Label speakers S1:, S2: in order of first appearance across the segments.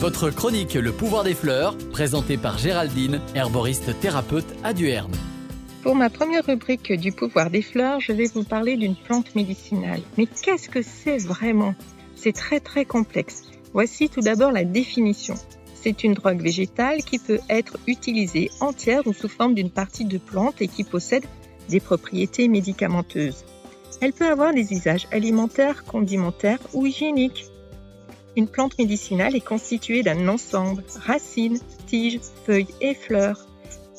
S1: Votre chronique Le pouvoir des fleurs, présentée par Géraldine, herboriste thérapeute à Duerne.
S2: Pour ma première rubrique du pouvoir des fleurs, je vais vous parler d'une plante médicinale. Mais qu'est-ce que c'est vraiment? C'est très très complexe. Voici tout d'abord la définition. C'est une drogue végétale qui peut être utilisée entière ou sous forme d'une partie de plante et qui possède des propriétés médicamenteuses. Elle peut avoir des usages alimentaires, condimentaires ou hygiéniques. Une plante médicinale est constituée d'un ensemble, racines, tiges, feuilles et fleurs.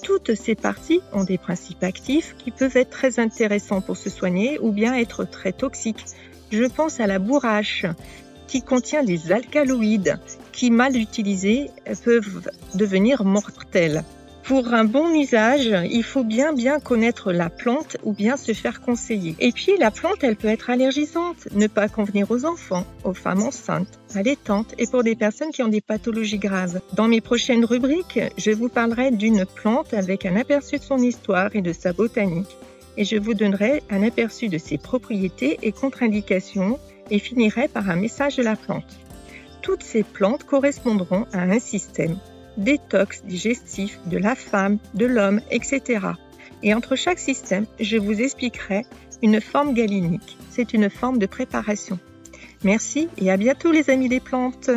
S2: Toutes ces parties ont des principes actifs qui peuvent être très intéressants pour se soigner ou bien être très toxiques. Je pense à la bourrache, qui contient des alcaloïdes qui, mal utilisés, peuvent devenir mortels. Pour un bon usage, il faut bien bien connaître la plante ou bien se faire conseiller. Et puis la plante, elle peut être allergisante, ne pas convenir aux enfants, aux femmes enceintes, allaitantes et pour des personnes qui ont des pathologies graves. Dans mes prochaines rubriques, je vous parlerai d'une plante avec un aperçu de son histoire et de sa botanique. Et je vous donnerai un aperçu de ses propriétés et contre-indications et finirai par un message de la plante. Toutes ces plantes correspondront à un système détox digestif de la femme, de l'homme, etc. Et entre chaque système, je vous expliquerai une forme galénique. C'est une forme de préparation. Merci et à bientôt les amis des plantes.